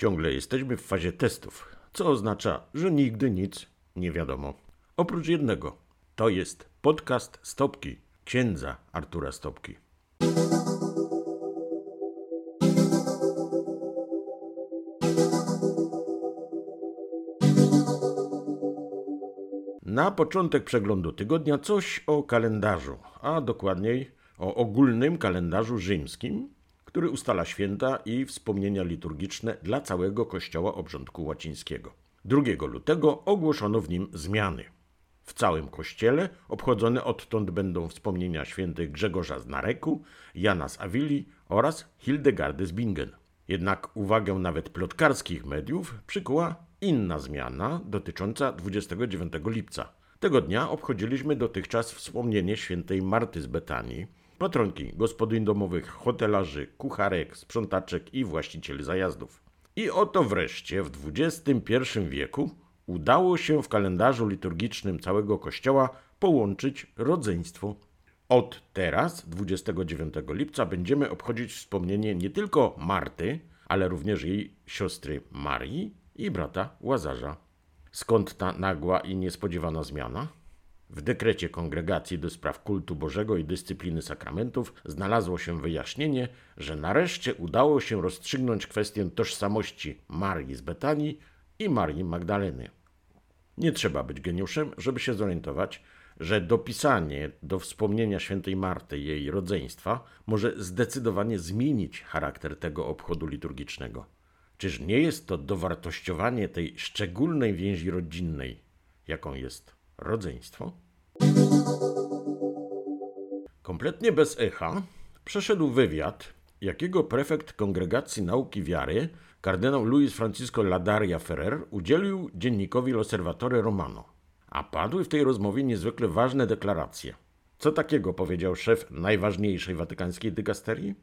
Ciągle jesteśmy w fazie testów, co oznacza, że nigdy nic nie wiadomo. Oprócz jednego. To jest podcast Stopki, księdza Artura Stopki. Na początek przeglądu tygodnia coś o kalendarzu, a dokładniej o ogólnym kalendarzu rzymskim, który ustala święta i wspomnienia liturgiczne dla całego Kościoła obrządku łacińskiego. 2 lutego ogłoszono w nim zmiany. W całym kościele obchodzone odtąd będą wspomnienia świętych Grzegorza z Nareku, Jana z Awili oraz Hildegardy z Bingen. Jednak uwagę nawet plotkarskich mediów przykuła inna zmiana dotycząca 29 lipca. Tego dnia obchodziliśmy dotychczas wspomnienie świętej Marty z Betanii, patronki gospodyń domowych, hotelarzy, kucharek, sprzątaczek i właścicieli zajazdów. I oto wreszcie w XXI wieku udało się w kalendarzu liturgicznym całego Kościoła połączyć rodzeństwo. Od teraz, 29 lipca, będziemy obchodzić wspomnienie nie tylko Marty, ale również jej siostry Marii i brata Łazarza. Skąd ta nagła i niespodziewana zmiana? W dekrecie Kongregacji do Spraw Kultu Bożego i Dyscypliny Sakramentów znalazło się wyjaśnienie, że nareszcie udało się rozstrzygnąć kwestię tożsamości Marii z Betanii i Marii Magdaleny. Nie trzeba być geniuszem, żeby się zorientować, że dopisanie do wspomnienia świętej Marty jej rodzeństwa może zdecydowanie zmienić charakter tego obchodu liturgicznego. Czyż nie jest to dowartościowanie tej szczególnej więzi rodzinnej, jaką jest rodzeństwo? Kompletnie bez echa przeszedł wywiad, jakiego prefekt Kongregacji Nauki Wiary, kardynał Luis Francisco Ladaria Ferrer, udzielił dziennikowi L'Osservatore Romano. A padły w tej rozmowie niezwykle ważne deklaracje. Co takiego powiedział szef najważniejszej watykańskiej dykasterii?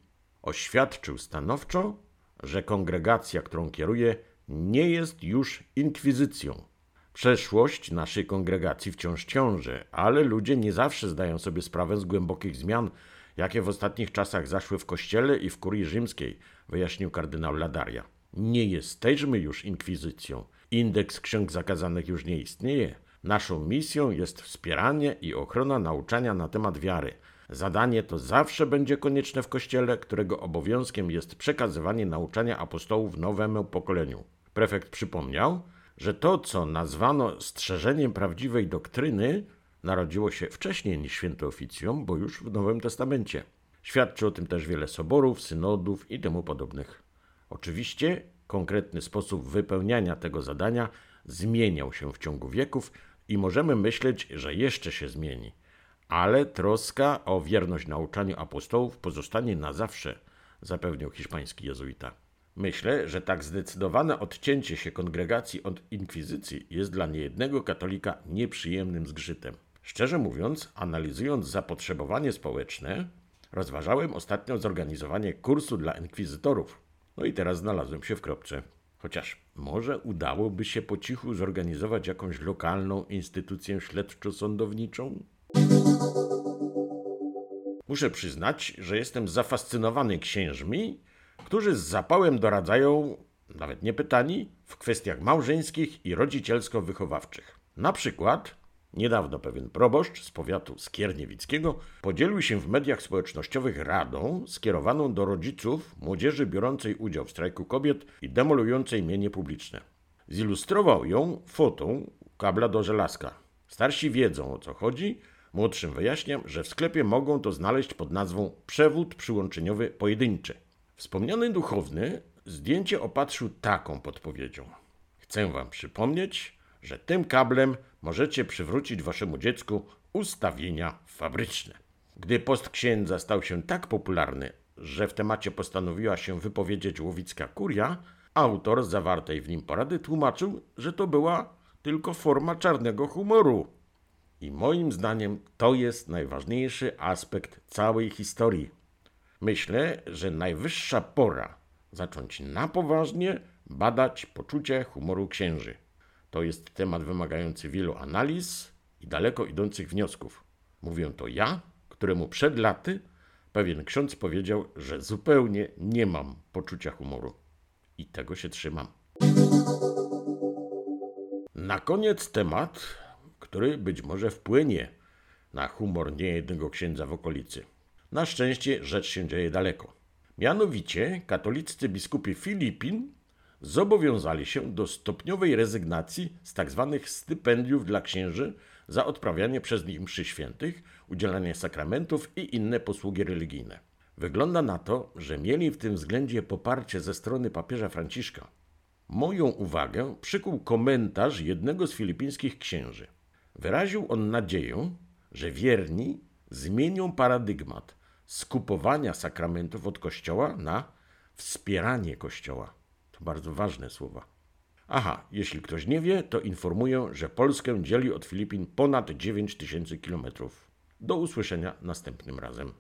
Oświadczył stanowczo, że kongregacja, którą kieruje, nie jest już inkwizycją. Przeszłość naszej kongregacji wciąż ciąży, ale ludzie nie zawsze zdają sobie sprawę z głębokich zmian, jakie w ostatnich czasach zaszły w Kościele i w kurii rzymskiej, wyjaśnił kardynał Ladaria. Nie jesteśmy już inkwizycją. Indeks ksiąg zakazanych już nie istnieje. Naszą misją jest wspieranie i ochrona nauczania na temat wiary. Zadanie to zawsze będzie konieczne w Kościele, którego obowiązkiem jest przekazywanie nauczania apostołów nowemu pokoleniu. Prefekt przypomniał, że to, co nazwano strzeżeniem prawdziwej doktryny, narodziło się wcześniej niż święto oficjum, bo już w Nowym Testamencie. Świadczy o tym też wiele soborów, synodów i temu podobnych. Oczywiście konkretny sposób wypełniania tego zadania zmieniał się w ciągu wieków i możemy myśleć, że jeszcze się zmieni. Ale troska o wierność nauczaniu apostołów pozostanie na zawsze, zapewnił hiszpański jezuita. Myślę, że tak zdecydowane odcięcie się kongregacji od inkwizycji jest dla niejednego katolika nieprzyjemnym zgrzytem. Szczerze mówiąc, analizując zapotrzebowanie społeczne, rozważałem ostatnio zorganizowanie kursu dla inkwizytorów. No i teraz znalazłem się w kropce. Chociaż może udałoby się po cichu zorganizować jakąś lokalną instytucję śledczo-sądowniczą? Muszę przyznać, że jestem zafascynowany księżmi, którzy z zapałem doradzają, nawet nie pytani, w kwestiach małżeńskich i rodzicielsko-wychowawczych. Na przykład niedawno pewien proboszcz z powiatu skierniewickiego podzielił się w mediach społecznościowych radą skierowaną do rodziców młodzieży biorącej udział w strajku kobiet i demolującej mienie publiczne. Zilustrował ją fotą kabla do żelazka. Starsi wiedzą o co chodzi, młodszym wyjaśniam, że w sklepie mogą to znaleźć pod nazwą przewód przyłączeniowy pojedynczy. Wspomniany duchowny zdjęcie opatrzył taką podpowiedzią. Chcę wam przypomnieć, że tym kablem możecie przywrócić waszemu dziecku ustawienia fabryczne. Gdy post księdza stał się tak popularny, że w temacie postanowiła się wypowiedzieć łowicka kuria, autor zawartej w nim porady tłumaczył, że to była tylko forma czarnego humoru. I moim zdaniem to jest najważniejszy aspekt całej historii. Myślę, że najwyższa pora zacząć na poważnie badać poczucie humoru księży. To jest temat wymagający wielu analiz i daleko idących wniosków. Mówię to ja, któremu przed laty pewien ksiądz powiedział, że zupełnie nie mam poczucia humoru. i tego się trzymam. Na koniec temat, który być może wpłynie na humor niejednego księdza w okolicy. Na szczęście rzecz się dzieje daleko. Mianowicie katoliccy biskupi Filipin zobowiązali się do stopniowej rezygnacji z tzw. stypendiów dla księży za odprawianie przez nich mszy świętych, udzielanie sakramentów i inne posługi religijne. Wygląda na to, że mieli w tym względzie poparcie ze strony papieża Franciszka. Moją uwagę przykuł komentarz jednego z filipińskich księży. Wyraził on nadzieję, że wierni zmienią paradygmat skupowania sakramentów od Kościoła na wspieranie Kościoła. To bardzo ważne słowa. Aha, jeśli ktoś nie wie, to informuję, że Polskę dzieli od Filipin ponad 9 tysięcy kilometrów. Do usłyszenia następnym razem.